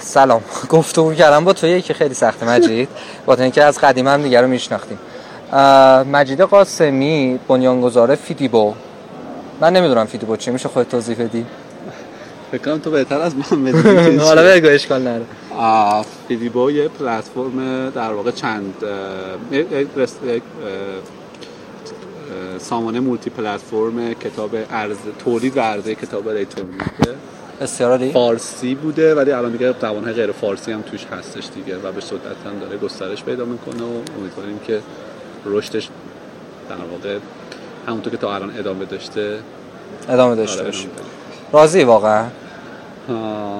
سلام. گفتگو کردم با تو یکی خیلی سخت مجید. با اینکه از قدیم هم دیگه رو میشناختیم. مجید قاسمی بنیانگذار فیدیبو. من نمی‌دونم فیدیبو چی میشه خودت توضیح بدی؟ فکرم تو بهتر از من بدونی حالا بگو اشکال نداره فیدیبو یه پلتفرم در واقع چند سامانه multi-platform کتاب ارز تولید و عرضه کتاب الکترونیکه. بسیار فارسی بوده ولی الان دیگه زبان‌های غیر فارسی هم توش هستش دیگه و به شدت هم داره گسترش پیدا می‌کنه و امیدواریم که رشدش در واقع همونطور که تا الان ادامه داشته ادامه داشته آره باشه. راضی واقعا؟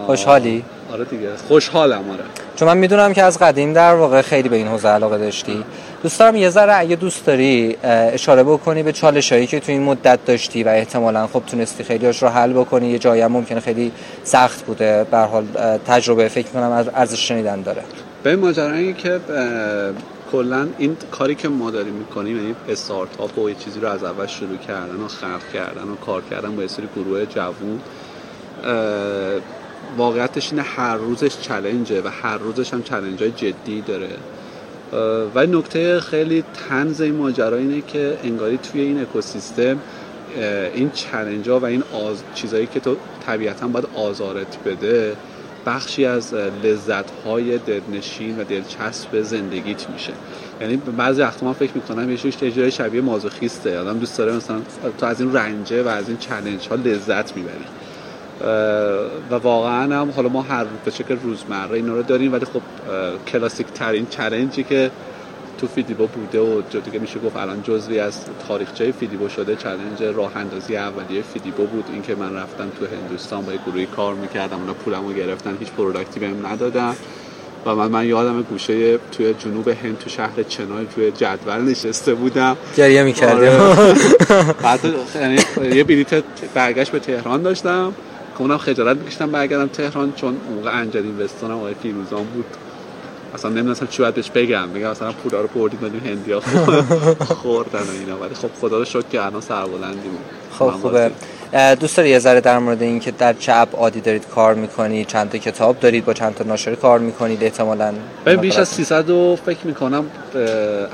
خوشحالی؟ آره دیگه خوشحالم آره. چون من می‌دونم که از قدیم در واقع خیلی به این حوزه علاقه داشتی. دوست دارم یه ذره اگه دوست داری اشاره بکنی به چالش هایی که تو این مدت داشتی و احتمالا خب تونستی خیلی هاش رو حل بکنی. یه جایی هم ممکنه خیلی سخت بوده. به حال تجربه فکر کنم ارزش شنیدن داره. به ماجرا که کلا این کاری که ما داریم می‌کنیم یعنی استارتاپ و یه چیزی رو از اول شروع کردن و خلق کردن و کار کردن با یه سری گروه جوون واقعیتش اینه هر روزش چلنجه و هر روزش هم چلنج جدی داره. و نکته خیلی تنز این ماجرا اینه که انگاری توی این اکوسیستم این challenge و این آز... چیزایی که تو طبیعتا باید آزارت بده بخشی از لذت های دلنشین و دلچسب زندگیت میشه. یعنی بعضی وقتا من فکر می‌کنم یه شوش شبیه مازوخیسته. آدم دوست داره مثلا تو از این رنجه و از این challenge لذت می‌بری و واقعا هم حالا ما هر به شکل روزمره اینا رو داریم ولی خب کلاسیک ترین challenge ی که تو فیدیبو بوده و دیگه میشه گفت الان جزوی از تاریخچه فیدیبو شده challenge راه اندازی اولیه فیدیبو بود. اینکه من رفتم تو هندوستان با گروهی کار می‌کردم اونا پولمو گرفتن هیچ product ی بهم ندادن. و من, من یادمه گوشه توی جنوب هند تو شهر چنای توی جدول نشسته بودم. گریه می‌کردیم. آره. بعد یعنی یه بلیت برگشت به تهران داشتم. که اونم خجالت می‌کشیدم برگردم تهران چون موقع angel investor مون هم آقای فیروزان بود. اصلا نمی‌دونستم چی باید بهش بگم. بگم مثلا پولا رو بردیم بدیم هندیا خوردن و اینا. ولی خب خدا رو شکر که الان سربلندیم خب خوبه. دوست داری یه ذره در مورد این که در چه عادی دارید کار می‌کنی چند تا کتاب دارید با چند تا ناشر کار می‌کنید احتمالاً ببین بیش از 300 و فکر می‌کنم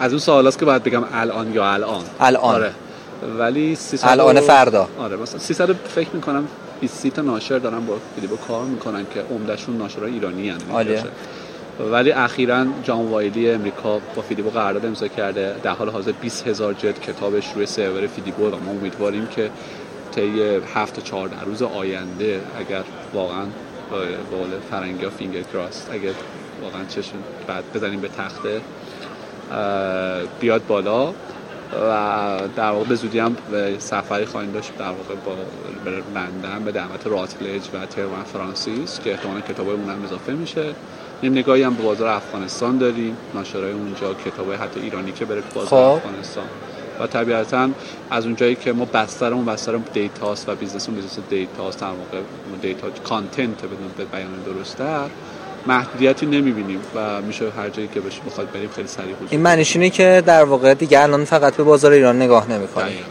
از اون سوالاست که باید بگم الان یا الان. الان. آره. ولی 300 الان فردا. آره مثلا 300 فکر می‌کنم 20 تا ناشر دارن با فیلیپو کار می‌کنن که عمدهشون ناشرای ایرانی هستند ولی اخیرا جان وایلی امریکا با فیلیپو قرارداد امضا کرده. در حال حاضر 20 هزار جلد کتابش روی سرور فیلیپو و ما امیدواریم که طی 7 تا 14 روز آینده اگر واقعا به قول فرنگی ها فینگر کراست اگر واقعا چشم بعد بزنیم به تخته بیاد بالا. و در واقع به زودی هم سفری خواهیم داشت در واقع با لندن به دعوت راتلج و تهران فرانسیس که احتمالا کتاب اون هم اضافه میشه. نیم نگاهی هم به بازار افغانستان داریم. ناشرای اونجا کتاب حتی ایرانی که بره بازار خب. افغانستان. و طبیعتا از اونجایی که ما بسترمون بستر data ست و business مون business data ست در واقع data content بدون به بیان درسته محدودیتی نمی‌بینیم و میشه هر جایی که بشه بخواد بریم خیلی سریع این معنیش اینه که در واقع دیگه الان فقط به بازار ایران نگاه نمی‌کنیم.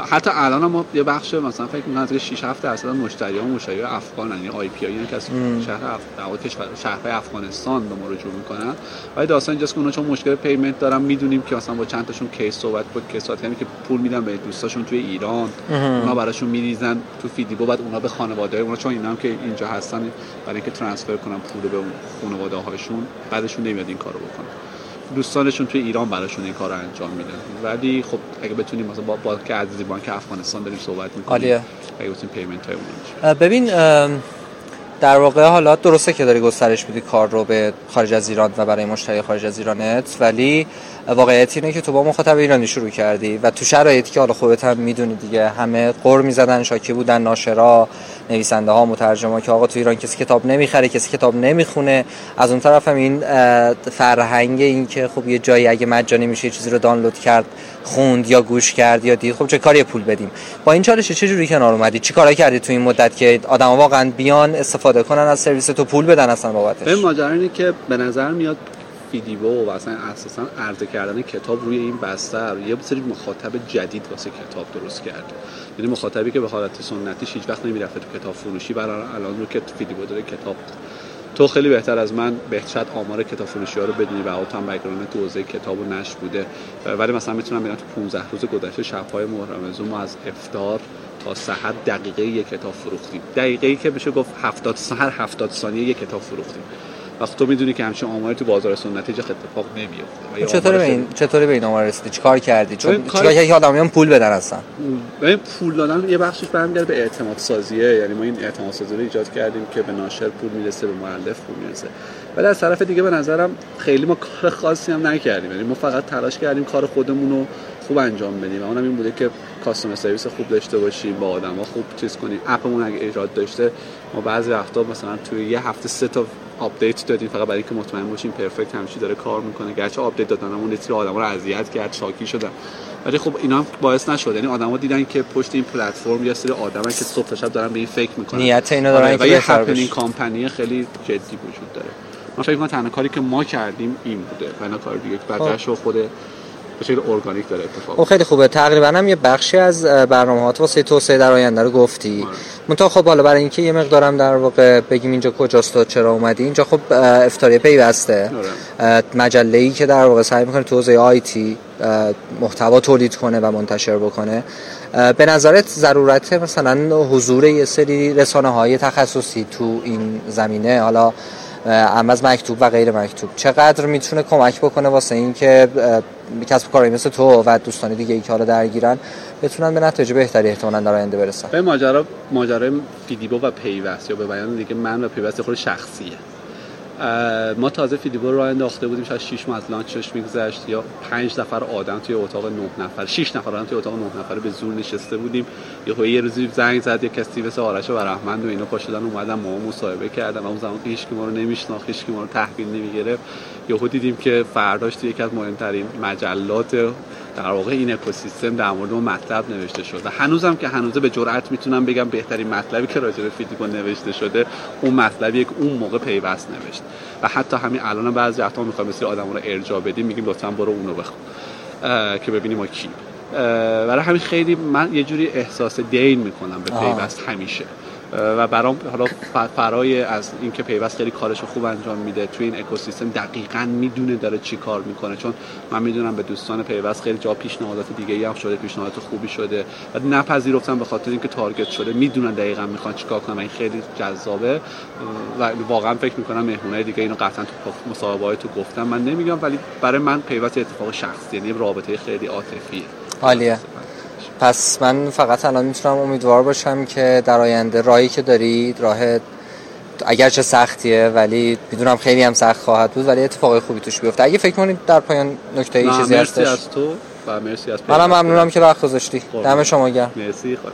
حتی الان ما یه بخش مثلا فکر می‌کنم از 6 7 درصد مشتریان مشتری افغان یعنی IP هایی که از شهر اف... کشور شهرهای افغانستان به ما رجوع می‌کنن. ولی داستان اینجاست که اونا چون مشکل payment دارن می‌دونیم که مثلا با چند تاشون case صحبت بود case ات یعنی که پول میدن به دوستاشون توی ایران. اونا براشون میریزن تو فیدیبو بعد اونا به خانواده اونا چون اینا هم که اینجا هستن برای اینکه transfer کنن پول به اون خانواده هاشون بدشون نمیاد این کارو بکنن. دوستانشون توی ایران براشون این کار رو انجام میدن. ولی خب اگه بتونیم مثلا با بانک عزیزی بانک افغانستان داریم صحبت می‌کنیم عالیه. اگه بتونیم پیمنت های ببین در واقع حالا درسته که داری گسترش میدی کار رو به خارج از ایران و برای مشتری خارج از ایرانت ولی واقعیت اینه که تو با مخاطب ایرانی شروع کردی و تو شرایطی که حالا خودت هم می‌دونی دیگه. همه قر می‌زدن شاکی بودن ناشرا نویسنده ها مترجما که آقا تو ایران کسی کتاب نمی‌خره کسی کتاب نمی‌خونه. از اون طرف هم این فرهنگ این که خب یه جایی اگه مجانی میشه چیزی رو دانلود کرد خوند یا گوش کرد یا دید خب چه کاری پول بدیم؟ با این چالش چه جوری کنار اومدی؟ چی کارا کردی تو این مدت که آدما واقعا بیان استفاده کنن از سرویس تو پول بدن اصلا بابتش؟ به ماجرا که به نظر میاد فیدیبو و اصلا اساسا عرضه کردن کتاب روی این بستر یه سری مخاطب جدید واسه کتاب درست کرد یعنی مخاطبی که به حالت سنتی هیچ وقت نمی‌رفته تو کتاب فروشی برای الان رو که فیدیبو داره کتاب. تو خیلی بهتر از من بهتر آمار کتاب فروشی ها رو بدونی و هم background تو حوزه کتاب و نشر بوده. ولی مثلا می‌تونم بگم تو 15 روز گذشته شب‌های محرم ما از افطار تا سحر دقیقه یک کتاب فروختیم. دقیقه ای که بشه گفت 70 هر 70 ثانیه یک کتاب فروختیم. وقتی تو می‌دونی که همچین آماری تو بازار سنتی چه اتفاق نمیفته چطوری به این چطوری به این آمار رسیدی؟ چیکار کردی؟ چون چیکار که آدمیان پول بدن اصلا؟ ببین پول دادن یه بخشش برمیگرده به اعتماد سازیه. یعنی ما این اعتماد سازی رو ایجاد کردیم که به ناشر پول می‌رسه به مؤلف پول می‌رسه. ولی از طرف دیگه به نظرم خیلی ما کار خاصی هم نکردیم. یعنی ما فقط تلاش کردیم کار خودمون رو خوب انجام بدیم. و اونم این بوده که customer service خوب داشته باشیم با آدما خوب چیز کنیم. اپمون اگه ایراد داشته ما بعضی وقتا مثلا توی یه هفته سه تا آپدیت دادیم فقط برای اینکه مطمئن باشیم perfect همیشه داره کار می‌کنه. گرچه آپدیت دادنمون یه سری آدما رو اذیت کرد شاکی شدن. ولی خب اینا هم باعث نشد. یعنی آدما دیدن که پشت این پلتفرم یه سری آدمن که صبح تا شب دارن به این فکر می‌کنن. نیت اینا دارن آره، که یه happening company خیلی جدی وجود داره. من فکر کنم تنها کاری که ما کردیم این بوده. و کار دیگه بعدش خود به شکل ارگانیک داره اتفاق خب خیلی خوبه. تقریبا هم یه بخشی از برنامه‌هات واسه توسعه در آینده رو گفتی. آره. منتها خب حالا برای اینکه یه مقدارم در واقع بگیم اینجا کجاست و چرا اومدی اینجا خب افتاری پیوسته. آره. مجله ای که در واقع سعی می‌کنه تو حوزه آیتی محتوا تولید کنه و منتشر بکنه. به نظرت ضرورت مثلا حضور یه سری رسانه های تخصصی تو این زمینه؟ حالا هم از مکتوب و غیر مکتوب. چقدر می‌تونه کمک بکنه واسه اینکه کسب کاری مثل تو و دوستانی دیگه ای که حالا درگیرن بتونن به نتایج بهتری احتمالاً در آینده برسن؟ به ماجرا ماجرای فیدیبو و پیوست یا به بیان دیگه من و پیوست خود شخصیه. ما تازه فیدیبو رو انداخته بودیم شاید 6 ماه از launch ش میگذشت یا 5 نفر آدم توی اتاق 9 نفر 6 نفر آدم توی اتاق 9 نفره به زور نشسته بودیم. یه یه روزی زنگ زد یه کسی مثل آرش برهمند و اینا پاشدن اومدن ما مصاحبه کردن. اون زمان هیچ کی ما رو نمیشناخت هیچ ما رو تحویل نمی‌گرفت. یهو دیدیم که فرداش توی یکی از مهمترین مجلات در واقع این اکوسیستم در مورد اون مطلب نوشته شد و هنوزم که هنوزه به جرئت می‌تونم بگم بهترین مطلبی که راجع به فیدیکو نوشته شده اون مطلبی که اون موقع پیوست نوشت. و حتی همین الان بعضی وقتا می‌خوایم مثل آدم رو ارجاع بدیم میگیم لطفا برو اونو بخون که ببینیم ما کی. برای همین خیلی من یه جوری احساس دین می‌کنم به پیوست همیشه. و برام حالا فرای از اینکه پیوست خیلی کارش خوب انجام میده توی این اکوسیستم دقیقا می‌دونه داره چی کار می‌کنه. چون من می‌دونم به دوستان پیوست خیلی جا پیشنهادات دیگه ای هم شده پیشنهادات خوبی شده. و نپذیرفتم به خاطر اینکه تارگت شده می‌دونن دقیقا می‌خوان چیکار کنن. و این خیلی جذابه. و واقعا فکر می‌کنم مهمونه دیگه اینو قطعا تو مصاحبه تو گفتم. من نمیگم ولی برای من پیوست اتفاق شخصی یعنی رابطه خیلی عاطفیه. عالیه. پس من فقط الان می‌تونم امیدوار باشم که در آینده راهی که دارید راه اگرچه سختیه ولی می‌دونم خیلی هم سخت خواهد بود ولی اتفاقی خوبی توش بیفته. اگه فکر کنید در پایان نکته ای چیزی هستش. از تو و مرسی از منم ممنونم که وقت گذاشتی دم شما گرم. مرسی خود